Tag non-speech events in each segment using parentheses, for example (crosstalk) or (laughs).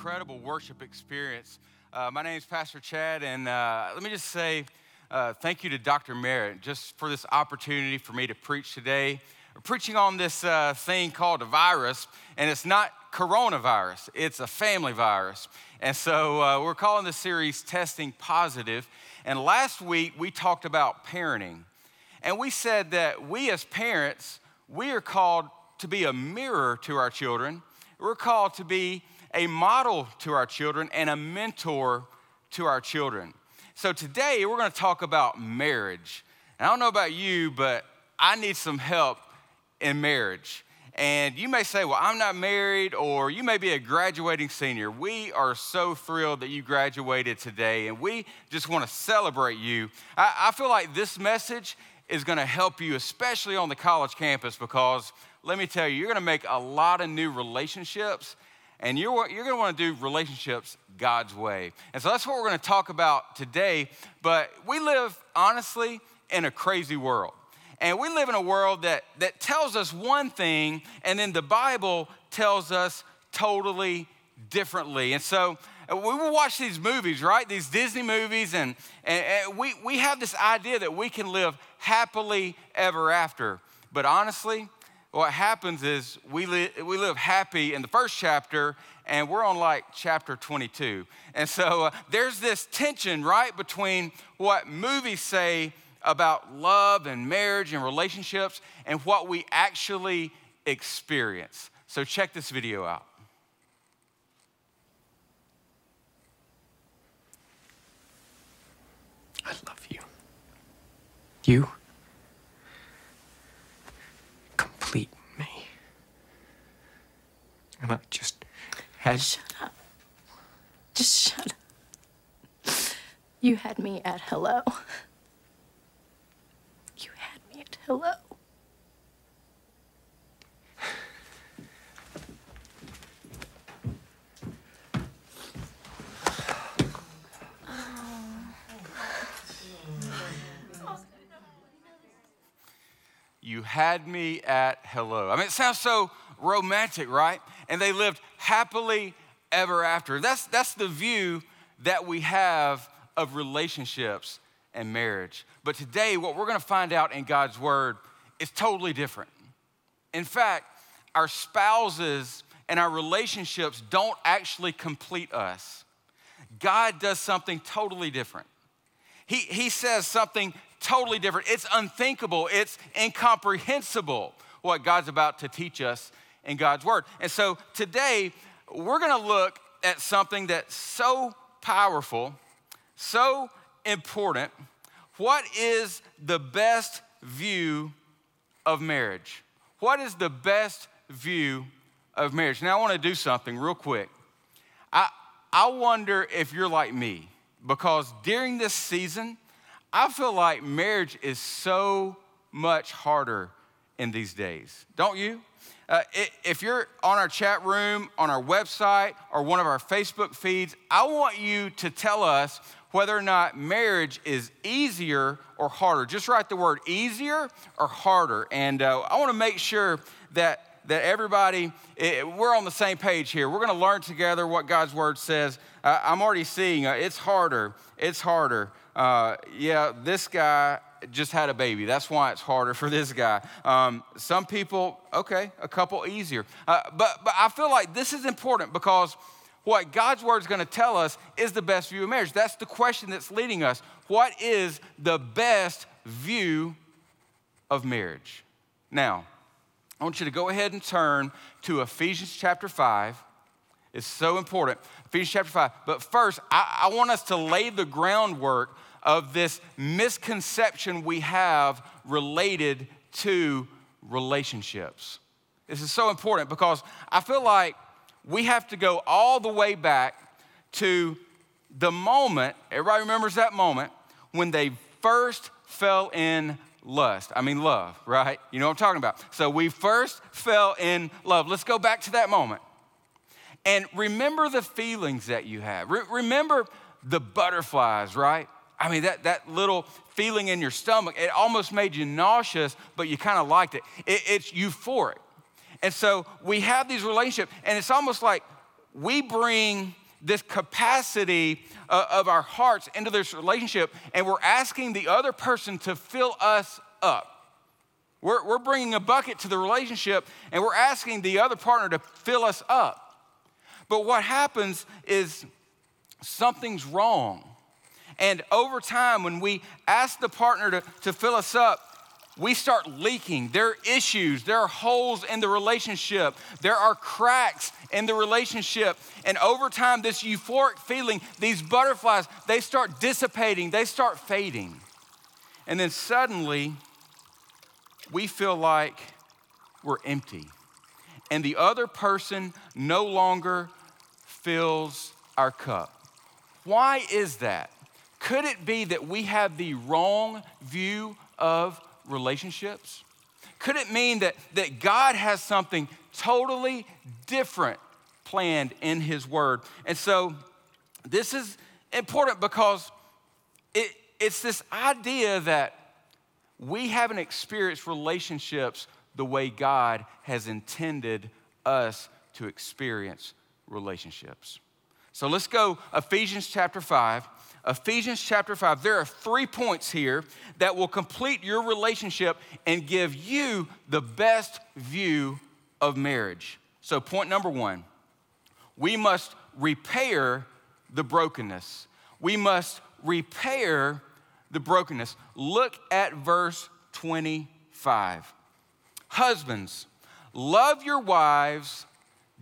incredible worship experience. Uh, my name is Pastor Chad, and uh, let me just say uh, thank you to Dr. Merritt just for this opportunity for me to preach today. We're preaching on this uh, thing called a virus, and it's not coronavirus, it's a family virus. And so uh, we're calling this series Testing Positive. And last week we talked about parenting, and we said that we as parents, we are called to be a mirror to our children we're called to be a model to our children and a mentor to our children. So today we're going to talk about marriage. And I don't know about you, but I need some help in marriage. And you may say, Well, I'm not married, or you may be a graduating senior. We are so thrilled that you graduated today, and we just want to celebrate you. I, I feel like this message is going to help you, especially on the college campus, because let me tell you, you're going to make a lot of new relationships, and you're, you're going to want to do relationships God's way. And so that's what we're going to talk about today. But we live, honestly, in a crazy world. And we live in a world that, that tells us one thing, and then the Bible tells us totally differently. And so uh, we will watch these movies, right? These Disney movies, and, and, and we, we have this idea that we can live happily ever after. But honestly, what happens is we, li- we live happy in the first chapter and we're on like chapter 22. And so uh, there's this tension, right, between what movies say about love and marriage and relationships and what we actually experience. So check this video out. I love you. You complete me. And I just had. Shut up. Just shut up. You had me at hello. You had me at hello. You had me at hello. I mean, it sounds so romantic, right? And they lived happily ever after. That's, that's the view that we have of relationships and marriage. But today, what we're gonna find out in God's word is totally different. In fact, our spouses and our relationships don't actually complete us. God does something totally different. He, he says something totally different. It's unthinkable, it's incomprehensible what God's about to teach us in God's Word. And so today, we're gonna look at something that's so powerful, so important. What is the best view of marriage? What is the best view of marriage? Now, I wanna do something real quick. I, I wonder if you're like me, because during this season, I feel like marriage is so much harder in these days, don't you? Uh, if you're on our chat room, on our website, or one of our Facebook feeds, I want you to tell us whether or not marriage is easier or harder. Just write the word easier or harder. And uh, I want to make sure that, that everybody, it, we're on the same page here. We're going to learn together what God's word says. Uh, I'm already seeing uh, it's harder, it's harder uh, yeah, this guy just had a baby. That's why it's harder (laughs) for this guy. Um, some people, okay, a couple easier. Uh, but, but I feel like this is important because what God's word is going to tell us is the best view of marriage. That's the question that's leading us. What is the best view of marriage? Now, I want you to go ahead and turn to Ephesians chapter 5. It's so important. Ephesians chapter 5. But first, I, I, want us to lay the groundwork of this misconception we have related to relationships. This is so important because I feel like we have to go all the way back to the moment, everybody remembers that moment, when they first fell in lust. I mean, love, right? You know what I'm talking about. So we first fell in love. Let's go back to that moment. And remember the feelings that you have. Re- remember the butterflies, right? I mean, that, that little feeling in your stomach, it almost made you nauseous, but you kind of liked it. it. It's euphoric. And so we have these relationships, and it's almost like we bring this capacity uh, of our hearts into this relationship and we're asking the other person to fill us up. We're, we're bringing a bucket to the relationship and we're asking the other partner to fill us up. But what happens is something's wrong. And over time, when we ask the partner to, to fill us up, we start leaking. There are issues, there are holes in the relationship, there are cracks in the relationship. And over time, this euphoric feeling, these butterflies, they start dissipating, they start fading. And then suddenly, we feel like we're empty. And the other person no longer fills our cup. Why is that? Could it be that we have the wrong view of relationships? Could it mean that, that God has something totally different planned in His Word? And so this is important because it, it's this idea that we haven't experienced relationships the way God has intended us to experience relationships. So let's go Ephesians chapter 5. Ephesians chapter 5. There are three points here that will complete your relationship and give you the best view of marriage. So, point number one we must repair the brokenness. We must repair the brokenness. Look at verse 25. Husbands, love your wives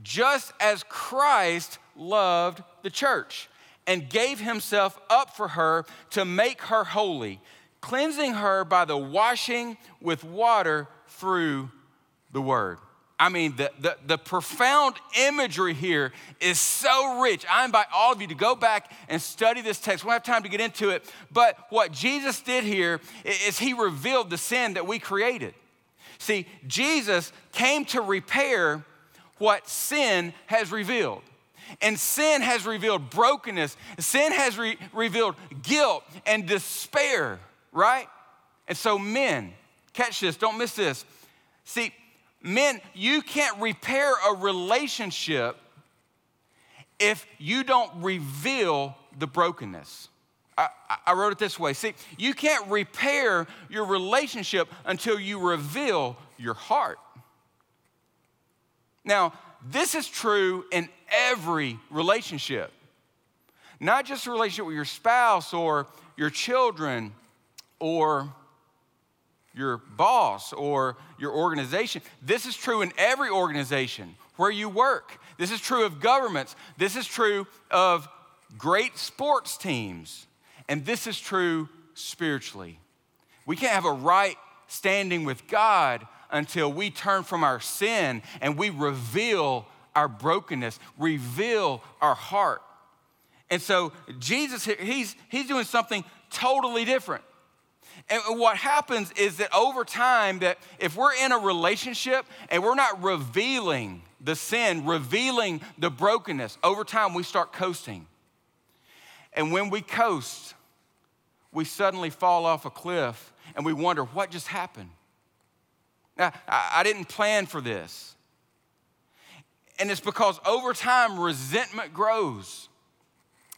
just as Christ loved the church and gave himself up for her to make her holy, cleansing her by the washing with water through the word. I mean, the, the, the, profound imagery here is so rich. I invite all of you to go back and study this text. We don't have time to get into it. But what Jesus did here is he revealed the sin that we created. See, Jesus came to repair what sin has revealed. And sin has revealed brokenness, sin has re- revealed guilt and despair, right? And so, men, catch this, don't miss this. See, men, you can't repair a relationship if you don't reveal the brokenness. I, I, wrote it this way see, you can't repair your relationship until you reveal your heart. Now, this is true in every relationship, not just a relationship with your spouse or your children or your boss or your organization. This is true in every organization where you work. This is true of governments. This is true of great sports teams. And this is true spiritually. We can't have a right standing with God until we turn from our sin and we reveal our brokenness, reveal our heart. And so Jesus, he's, he's doing something totally different. And what happens is that over time, that if we're in a relationship and we're not revealing the sin, revealing the brokenness, over time we start coasting. And when we coast, we suddenly fall off a cliff and we wonder, what just happened? Now, I didn't plan for this. And it's because over time, resentment grows.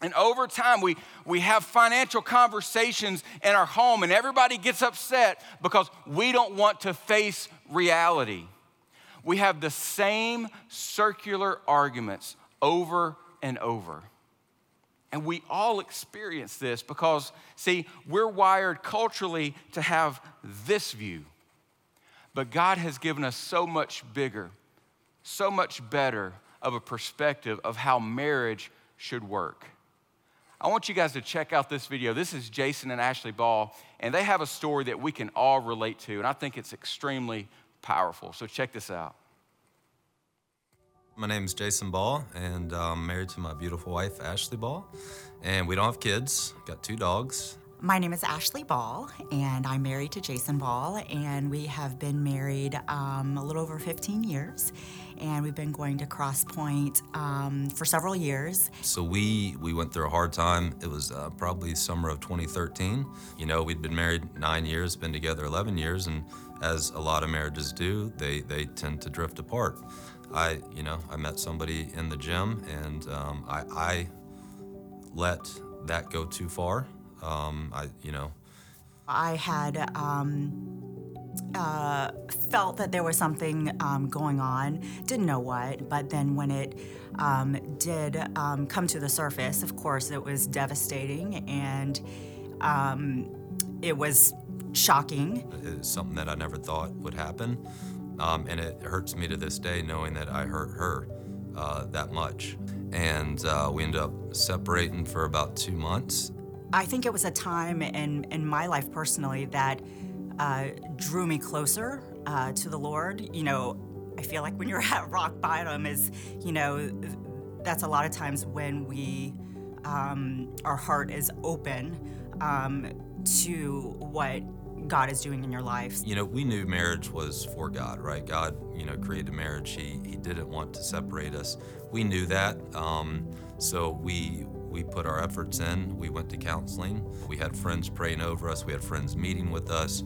And over time, we, we have financial conversations in our home, and everybody gets upset because we don't want to face reality. We have the same circular arguments over and over. And we all experience this because, see, we're wired culturally to have this view. But God has given us so much bigger, so much better of a perspective of how marriage should work. I want you guys to check out this video. This is Jason and Ashley Ball, and they have a story that we can all relate to, and I think it's extremely powerful. So check this out. My name is Jason Ball, and I'm married to my beautiful wife, Ashley Ball. And we don't have kids, got two dogs. My name is Ashley Ball, and I'm married to Jason Ball, and we have been married um, a little over 15 years, and we've been going to Cross Point um, for several years. So we we went through a hard time. It was uh, probably summer of 2013. You know, we'd been married nine years, been together 11 years, and as a lot of marriages do, they they tend to drift apart. I, you know, I met somebody in the gym, and um, I, I let that go too far. Um, I, you know, I had um, uh, felt that there was something um, going on, didn't know what, but then when it um, did um, come to the surface, of course, it was devastating and um, it was shocking. it's something that I never thought would happen, um, and it hurts me to this day knowing that I hurt her uh, that much. And uh, we ended up separating for about two months. I think it was a time in, in my life personally that uh, drew me closer uh, to the Lord. You know, I feel like when you're (laughs) at rock bottom is, you know, that's a lot of times when we, um, our heart is open um, to what God is doing in your life. You know, we knew marriage was for God, right? God, you know, created marriage. He, he didn't want to separate us. We knew that. Um, so we we put our efforts in. We went to counseling. We had friends praying over us. We had friends meeting with us.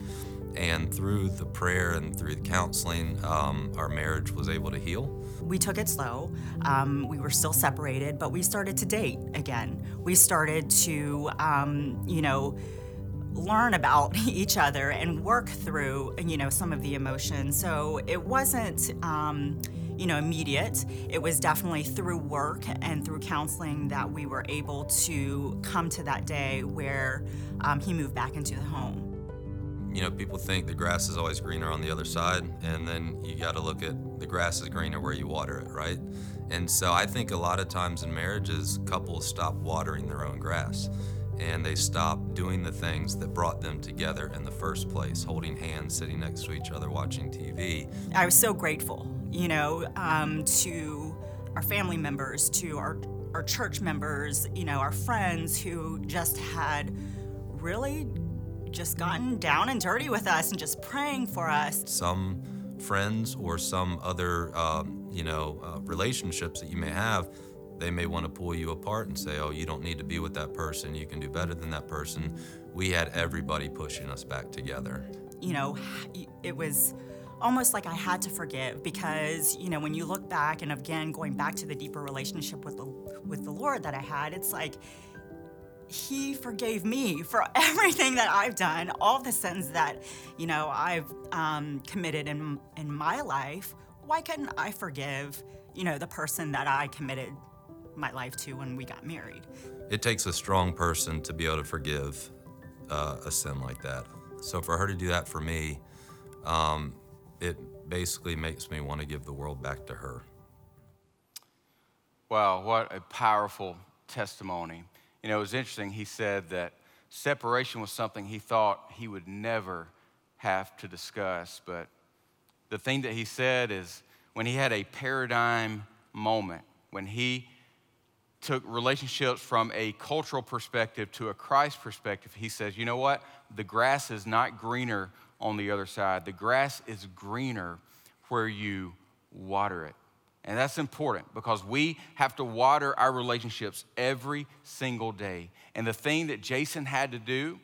And through the prayer and through the counseling, um, our marriage was able to heal. We took it slow. Um, we were still separated, but we started to date again. We started to, um, you know, learn about (laughs) each other and work through, you know, some of the emotions. So it wasn't, um, you know, immediate. It was definitely through work and through counseling that we were able to come to that day where um, he moved back into the home. You know, people think the grass is always greener on the other side, and then you got to look at the grass is greener where you water it, right? And so I think a lot of times in marriages, couples stop watering their own grass and they stop doing the things that brought them together in the first place, holding hands, sitting next to each other, watching TV. I was so grateful, you know, um, to our family members, to our, our church members, you know, our friends who just had really just gotten down and dirty with us and just praying for us. Some friends or some other, um, you know, uh, relationships that you may have they may want to pull you apart and say, oh, you don't need to be with that person. You can do better than that person. We had everybody pushing us back together. You know, it was almost like I had to forgive because, you know, when you look back and again going back to the deeper relationship with the with the Lord that I had, it's like he forgave me for (laughs) everything that I've done, all the sins that, you know, I've um, committed in in my life. Why couldn't I forgive, you know, the person that I committed my life to when we got married. It takes a strong person to be able to forgive uh, a sin like that. So for her to do that for me, um, it basically makes me want to give the world back to her. Wow, what a powerful testimony. You know, it was interesting. He said that separation was something he thought he would never have to discuss. But the thing that he said is when he had a paradigm moment, when he took relationships from a cultural perspective to a Christ perspective, he says, you know what? The grass is not greener on the other side. The grass is greener where you water it. And that's important because we have to water our relationships every single day. And the thing that Jason had to do,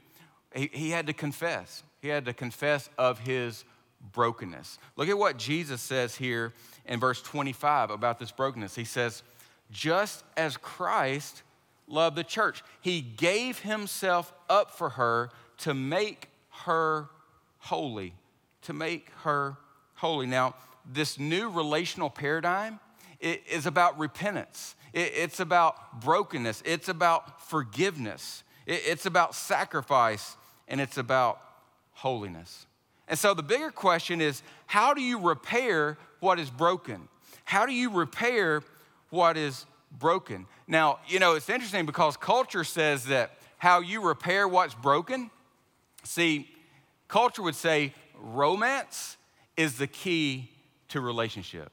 he, he had to confess. He had to confess of his brokenness. Look at what Jesus says here in verse 25 about this brokenness. He says, just as Christ loved the church. He gave himself up for her to make her holy, to make her holy. Now, this new relational paradigm is about repentance. It's about brokenness. It's about forgiveness. It's about sacrifice and it's about holiness. And so the bigger question is how do you repair what is broken? How do you repair what is broken. Now, you know, it's interesting because culture says that how you repair what's broken. See, culture would say romance is the key to relationship.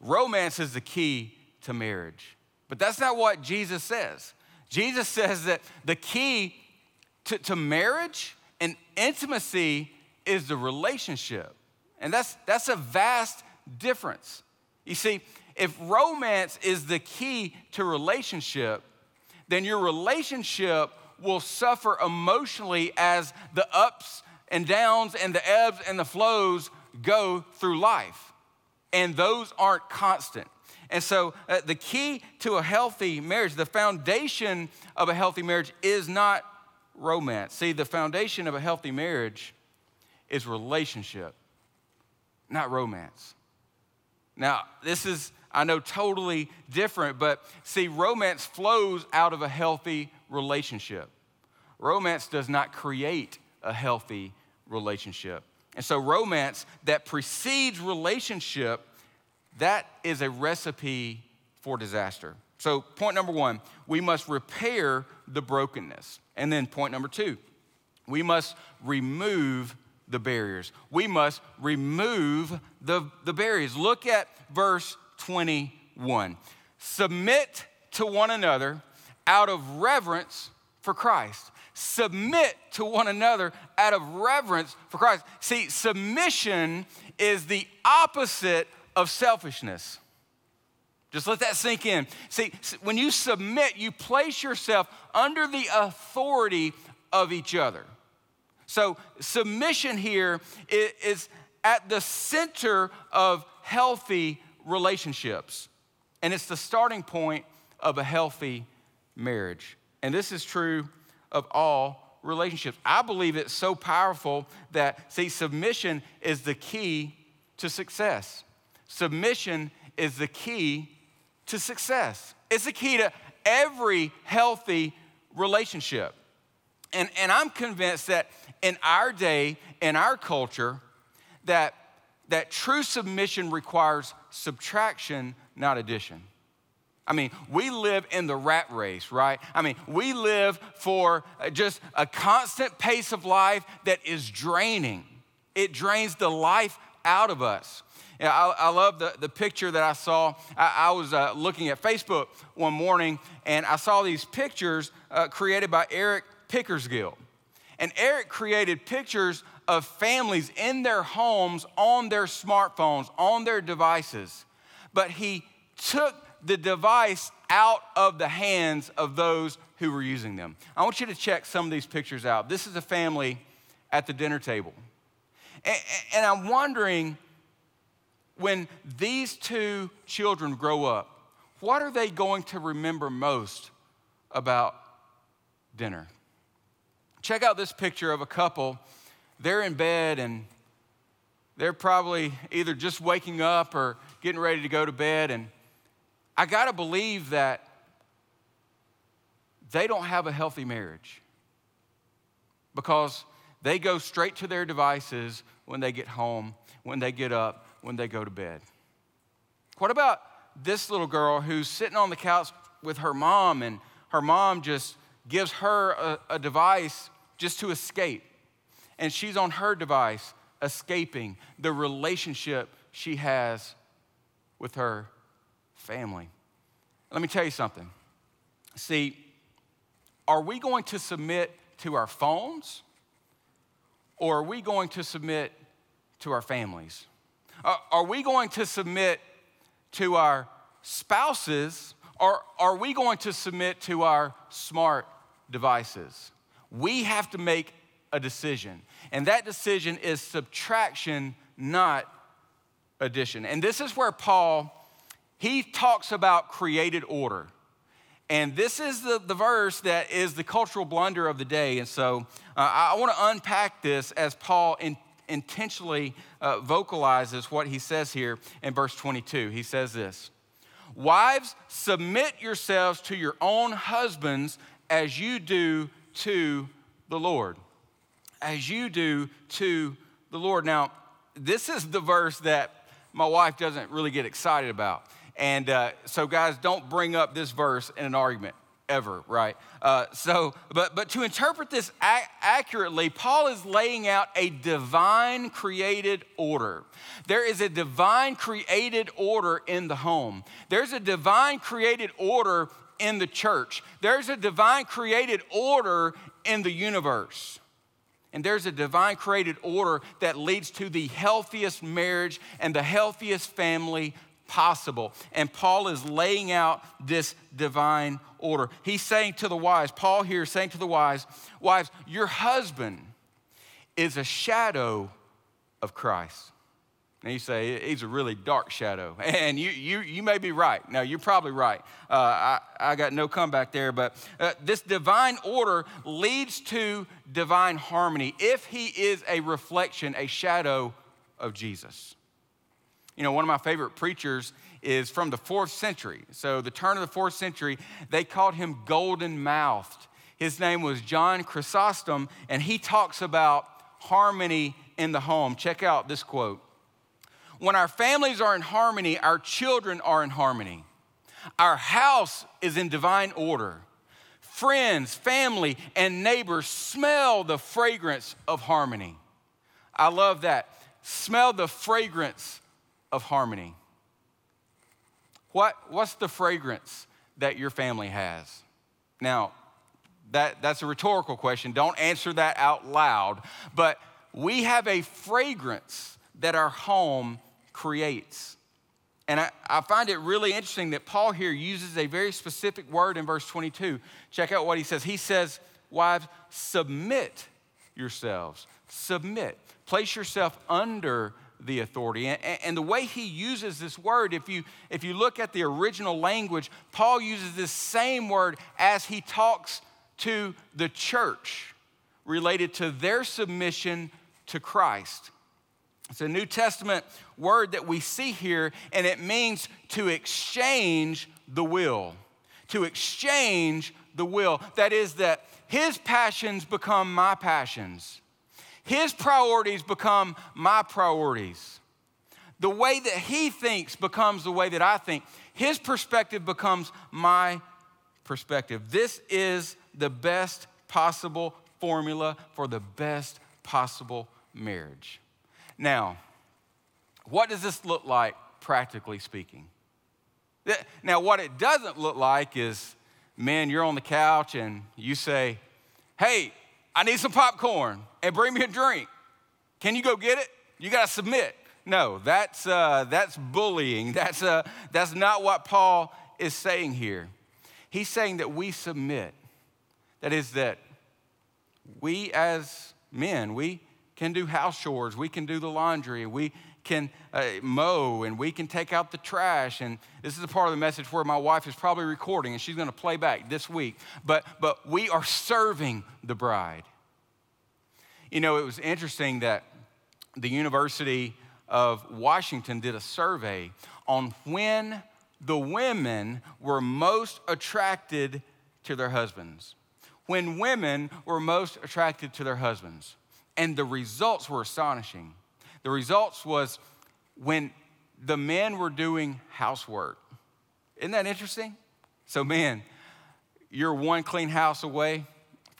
Romance is the key to marriage. But that's not what Jesus says. Jesus (laughs) says that the key to, to marriage and intimacy is the relationship. And that's, that's a vast difference. You see, if romance is the key to relationship, then your relationship will suffer emotionally as the ups and downs and the ebbs and the flows go through life. and those aren't constant. And so, uh, the key to a healthy marriage, the foundation of a healthy marriage is not romance. See, the foundation of a healthy marriage is relationship, not romance. Now, this is, I know, totally different, but see, romance flows out of a healthy relationship. Romance does not create a healthy relationship. And so, romance that precedes relationship, that is a recipe for disaster. So, point number one, we must repair the brokenness. And then, point number two, we must remove the barriers. We must remove the, the barriers. Look at verse 21. Submit to one another out of reverence for Christ. Submit to one another out of reverence for Christ. See, submission is the opposite of selfishness. Just let that sink in. See, when you submit, you place yourself under the authority of each other. So, submission here is at the center of healthy relationships, and it's the starting point of a healthy marriage. And this is true of all relationships. I believe it's so powerful that, see, submission is the key to success. Submission is the key to success. It's the key to every healthy relationship. And, and I'm convinced that in our day, in our culture, that, that true submission requires subtraction, not addition. I mean, we live in the rat race, right? I mean, we live for just a constant pace of life that is draining. It drains the life out of us. Yeah, I, I, love the, the picture that I saw. I, I was uh, looking at Facebook one morning and I saw these pictures uh, created by Eric Pickersgill. And Eric created pictures of families in their homes on their smartphones, on their devices. But he took the device out of the hands of those who were using them. I want you to check some of these pictures out. This is a family at the dinner table. And, I'm wondering when these two children grow up, what are they going to remember most about dinner? Check out this picture of a couple. They're in bed and they're probably either just waking up or getting ready to go to bed. And I got to believe that they don't have a healthy marriage because they go straight to their devices when they get home, when they get up, when they go to bed. What about this little girl who's sitting on the couch with her mom, and her mom just gives her a, a device just to escape? And she's on her device, escaping the relationship she has with her family. Let me tell you something. See, are we going to submit to our phones or are we going to submit to our families? Uh, are we going to submit to our spouses or are we going to submit to our smart devices? We have to make a decision. And that decision is subtraction, not addition. And this is where Paul he talks about created order. And this is the, the verse that is the cultural blunder of the day. And so uh, I want to unpack this as Paul in, intentionally uh, vocalizes what he says here in verse 22. He says this Wives, submit yourselves to your own husbands as you do to the Lord. As you do to the Lord. Now, this is the verse that my wife doesn't really get excited about. And uh, so, guys, don't bring up this verse in an argument ever, right? Uh, so, but, but to interpret this ac- accurately, Paul is laying out a divine created order. There is a divine created order in the home, there's a divine created order in the church, there's a divine created order in the universe. And there's a divine created order that leads to the healthiest marriage and the healthiest family possible. And Paul is laying out this divine order. He's saying to the wives, Paul here saying to the wives, wives, your husband is a shadow of Christ. And you say, he's a really dark shadow. (laughs) And you, you, you may be right. No, you're probably right. Uh, I, I got no comeback there. But uh, this divine order leads to divine harmony if he is a reflection, a shadow of Jesus. You know, one of my favorite preachers is from the fourth century. So, the turn of the fourth century, they called him golden mouthed. His name was John Chrysostom, and he talks about harmony in the home. Check out this quote When our families are in harmony, our children are in harmony. Our house is in divine order. Friends, family, and neighbors smell the fragrance of harmony. I love that. Smell the fragrance of harmony. What, what's the fragrance that your family has? Now, that, that's a rhetorical question. Don't answer that out loud. But we have a fragrance that our home creates. And I, I, find it really interesting that Paul here uses a very specific word in verse 22. Check out what he says. He says, Wives, submit yourselves. Submit. Place yourself under the authority. And, the way he uses this word, if you, if you look at the original language, Paul uses this same word as he talks to the church related to their submission to Christ. It's a New Testament word that we see here, and it means to exchange the will. To exchange the will. That is, that his passions become my passions, his priorities become my priorities. The way that he thinks becomes the way that I think. His perspective becomes my perspective. This is the best possible formula for the best possible marriage. Now, what does this look like practically speaking? Now, what it doesn't look like is, man, you're on the couch and you say, Hey, I need some popcorn and bring me a drink. Can you go get it? You got to submit. No, that's, uh, that's bullying. (laughs) That's, uh, that's not what Paul is saying here. He's saying that we submit. That is, that we as men, we can do house chores, we can do the laundry, we can uh, mow, and we can take out the trash. And this is a part of the message where my wife is probably recording, and she's going to play back this week. But, but we are serving the bride. You know, it was interesting that the University of Washington did a survey on when the women were most attracted to their husbands when women were most attracted to their husbands. And the results were astonishing. The results was when the men were doing housework. Isn't that interesting? So, man, you're one clean house away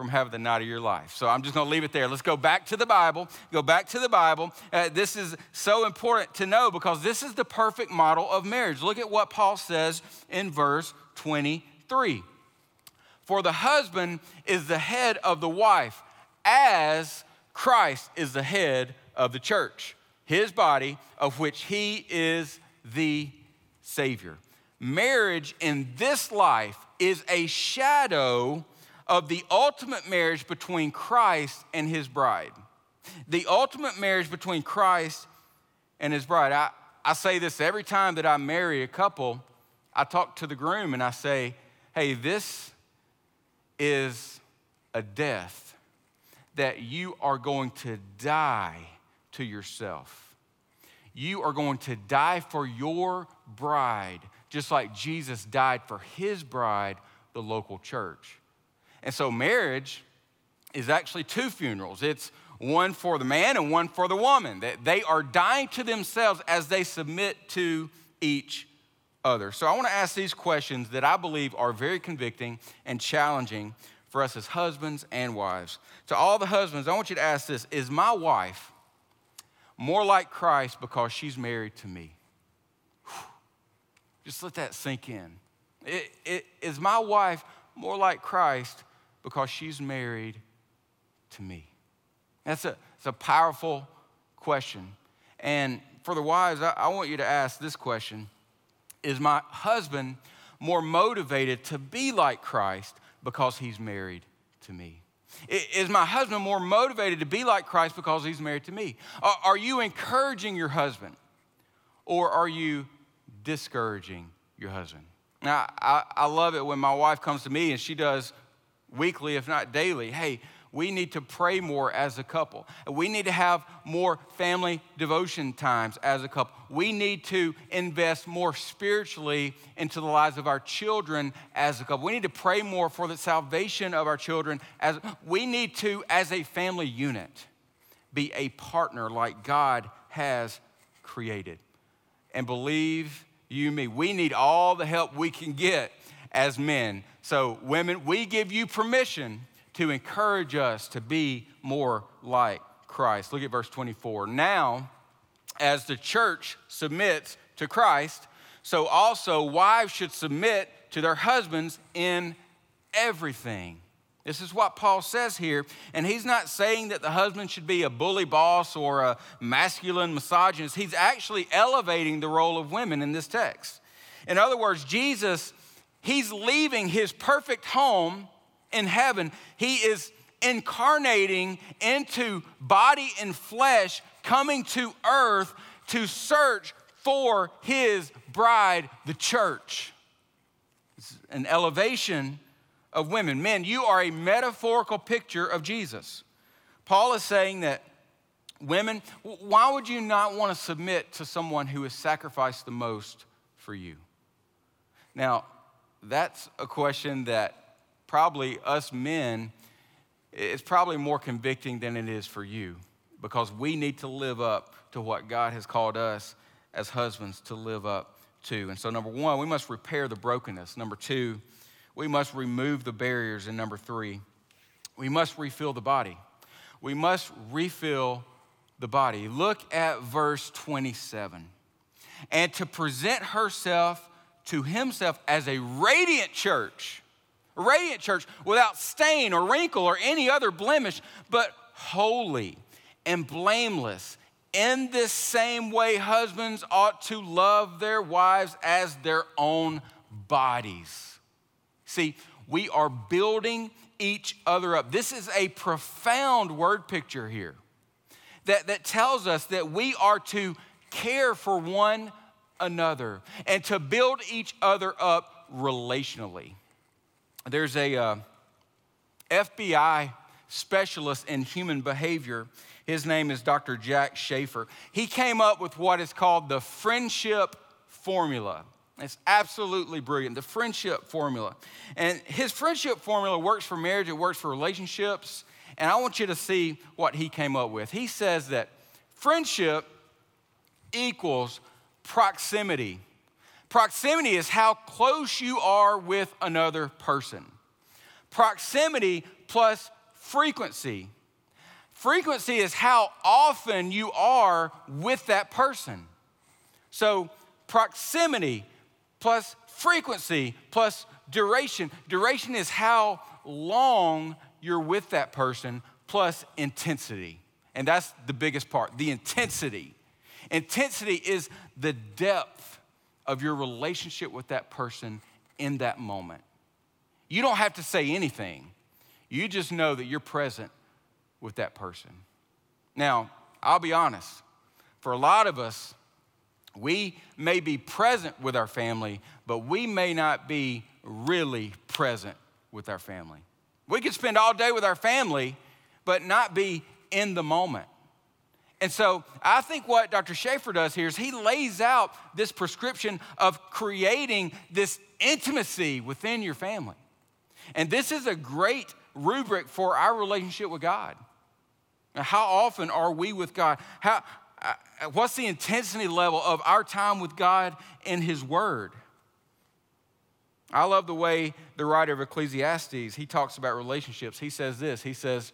from having the night of your life. So I'm just going to leave it there. Let's go back to the Bible. Go back to the Bible. Uh, this is so important to know because this is the perfect model of marriage. Look at what Paul says in verse 23. For the husband is the head of the wife, as Christ is the head of the church, his body, of which he is the Savior. Marriage in this life is a shadow of the ultimate marriage between Christ and his bride. The ultimate marriage between Christ and his bride. I, I say this every time that I marry a couple, I talk to the groom and I say, hey, this is a death that you are going to die to yourself. You are going to die for your bride, just like Jesus died for his bride, the local church. And so, marriage is actually two funerals. It's one for the man and one for the woman. They are dying to themselves as they submit to each other. So I want to ask these questions that I believe are very convicting and challenging for us as husbands and wives. To all the husbands, I want you to ask this Is my wife more like Christ because she's married to me? Just let that sink in. It, it, is my wife more like Christ because she's married to me? That's a, that's a powerful question. And for the wives, I, I want you to ask this question is my husband more motivated to be like Christ because he's married to me? Is my husband more motivated to be like Christ because he's married to me? Are you encouraging your husband or are you discouraging your husband? Now, I, I love it when my wife comes to me and she does weekly, if not daily. Hey, we need to pray more as a couple. We need to have more family devotion times as a couple. We need to invest more spiritually into the lives of our children as a couple. We need to pray more for the salvation of our children as we need to as a family unit be a partner like God has created. And believe you me, we need all the help we can get as men. So women, we give you permission to encourage us to be more like Christ. Look at verse 24. Now, as the church submits to Christ, so also wives should submit to their husbands in everything. This is what Paul says here. And he's not saying that the husband should be a bully boss or a masculine misogynist. He's actually elevating the role of women in this text. In other words, Jesus, he's leaving his perfect home in heaven. He is incarnating into body and flesh, coming to earth to search for his bride, the church. It's an elevation of women. Men, you are a metaphorical picture of Jesus. Paul is saying that women, why would you not want to submit to someone who has sacrificed the most for you? Now, that's a question that probably us men, it's probably more convicting than it is for you because we need to live up to what God has called us as husbands to live up to. And so, number one, we must repair the brokenness. Number two, we must remove the barriers. And number three, we must refill the body. We must refill the body. Look at verse 27. And to present herself to himself as a radiant church radiant church without stain or wrinkle or any other blemish, but holy and blameless. In this same way, husbands ought to love their wives as their own bodies. See, we are building each other up. This is a profound word picture here that, that tells us that we are to care for one another and to build each other up relationally. There's a uh, FBI specialist in human behavior. His name is Dr. Jack Schafer. He came up with what is called the friendship formula. It's absolutely brilliant, the friendship formula. And his friendship formula works for marriage, it works for relationships. And I want you to see what he came up with. He says that friendship equals proximity Proximity is how close you are with another person. Proximity plus frequency. Frequency is how often you are with that person. So, proximity plus frequency plus duration. Duration is how long you're with that person plus intensity. And that's the biggest part the intensity. Intensity is the depth of your relationship with that person in that moment. You don't have to say anything, you just know that you're present with that person. Now, I'll be honest, for a lot of us, we may be present with our family, but we may not be really present with our family. We could spend all day with our family, but not be in the moment. And so I think what Dr. Schafer does here is he lays out this prescription of creating this intimacy within your family. And this is a great rubric for our relationship with God. Now, how often are we with God? How, uh, what's the intensity level of our time with God in His Word? I love the way the writer of Ecclesiastes, he talks about relationships. He says this, he says,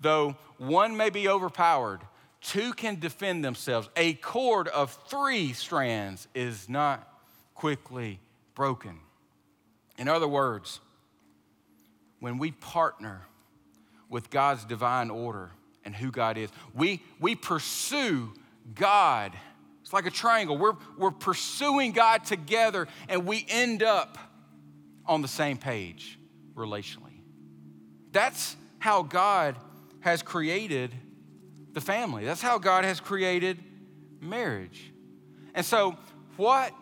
though one may be overpowered, two can defend themselves. A cord of three strands is not quickly broken. In other words, when we partner with God's divine order and who God is, we, we pursue God. It's like a triangle. We're, we're pursuing God together and we end up on the same page relationally. That's how God has created the family. That's how God has created marriage. And so, what,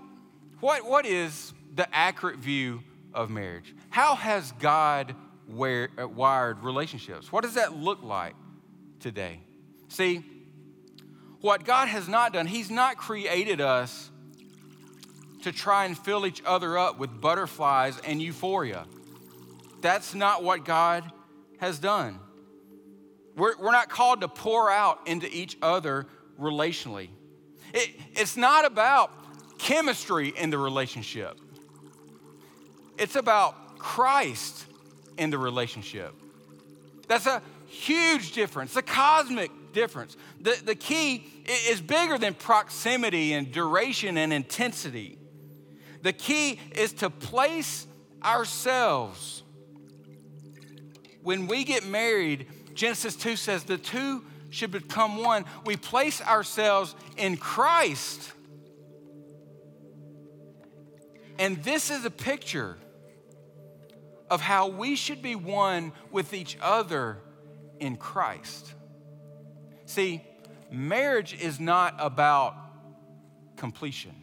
what, what is the accurate view of marriage? How has God where, uh, wired relationships? What does that look like today? See, what God has not done, He's not created us to try and fill each other up with butterflies and euphoria. That's not what God has done. We're, we're not called to pour out into each other relationally. It, it's not about chemistry in the relationship, it's about Christ in the relationship. That's a huge difference, a cosmic difference. The, the key is bigger than proximity and duration and intensity. The key is to place ourselves. When we get married, Genesis 2 says the two should become one. We place ourselves in Christ. And this is a picture of how we should be one with each other in Christ. See, marriage is not about completion,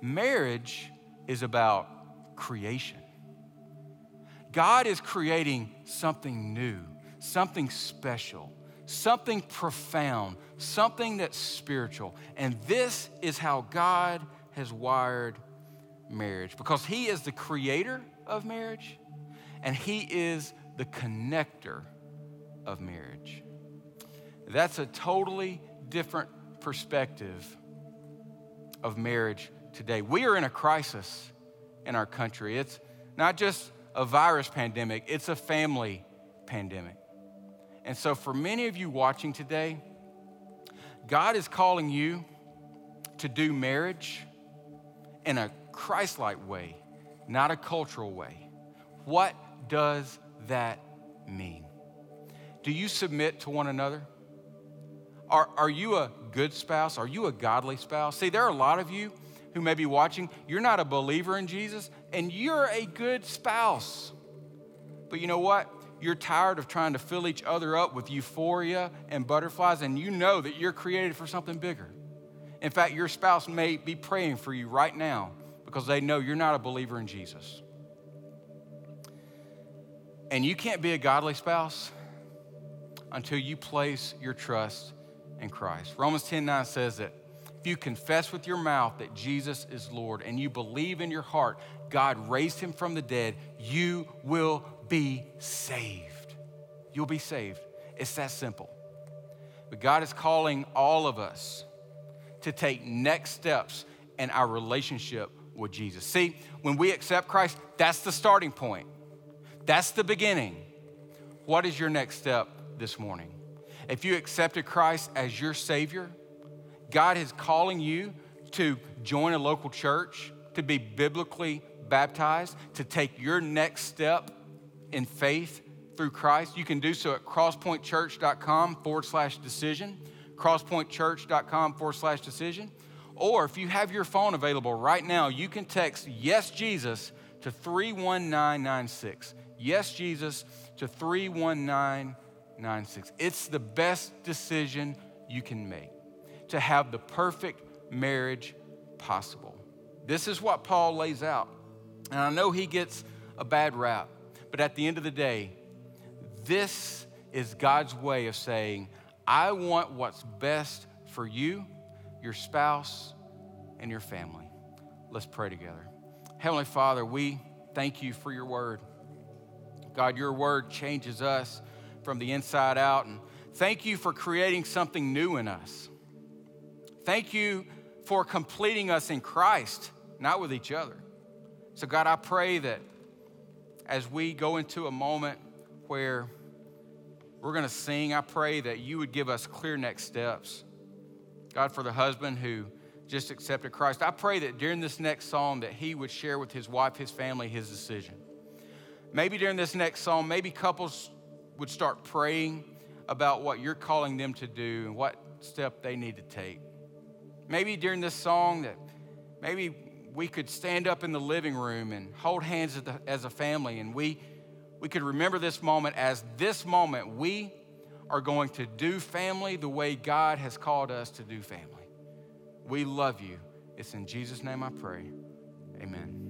marriage is about creation. God is creating something new, something special, something profound, something that's spiritual. And this is how God has wired marriage because He is the creator of marriage and He is the connector of marriage. That's a totally different perspective of marriage today. We are in a crisis in our country. It's not just a virus pandemic, it's a family pandemic. And so, for many of you watching today, God is calling you to do marriage in a Christ like way, not a cultural way. What does that mean? Do you submit to one another? Are, are you a good spouse? Are you a godly spouse? See, there are a lot of you who may be watching, you're not a believer in Jesus, and you're a good spouse. But you know what? You're tired of trying to fill each other up with euphoria and butterflies, and you know that you're created for something bigger. In fact, your spouse may be praying for you right now because they know you're not a believer in Jesus. And you can't be a godly spouse until you place your trust in Christ. Romans 10 9 says that if you confess with your mouth that Jesus is Lord and you believe in your heart God raised him from the dead, you will be saved. You'll be saved. It's that simple. But God is calling all of us to take next steps in our relationship with Jesus. See, when we accept Christ, that's the starting point. That's the beginning. What is your next step this morning? If you accepted Christ as your Savior, God is calling you to join a local church, to be biblically baptized, to take your next step in faith through Christ. You can do so at crosspointchurch.com forward slash decision, crosspointchurch.com forward slash decision. Or if you have your phone available right now, you can text Yes Jesus to 31996. Yes Jesus to 31996. It's the best decision you can make to have the perfect marriage possible. This is what Paul lays out. And I know he gets a bad rap, but at the end of the day, this is God's way of saying, I want what's best for you your spouse, and your family. Let's pray together. Heavenly Father, we thank you for your word. God, your word changes us from the inside out, and thank you for creating something new in us. Thank you for completing us in Christ, not with each other. So, God, I pray that as we go into a moment where we're going to sing, I pray that you would give us clear next steps. God, for the husband who just accepted Christ, I pray that during this next song that he would share with his wife, his family, his decision. Maybe during this next song, maybe couples would start praying about what you're calling them to do and what step they need to take. Maybe during this song that maybe we could stand up in the living room and hold hands as a family and we we could remember this moment as this moment we are going to do family the way God has called us to do family. We love you. It's in Jesus' name I pray. Amen.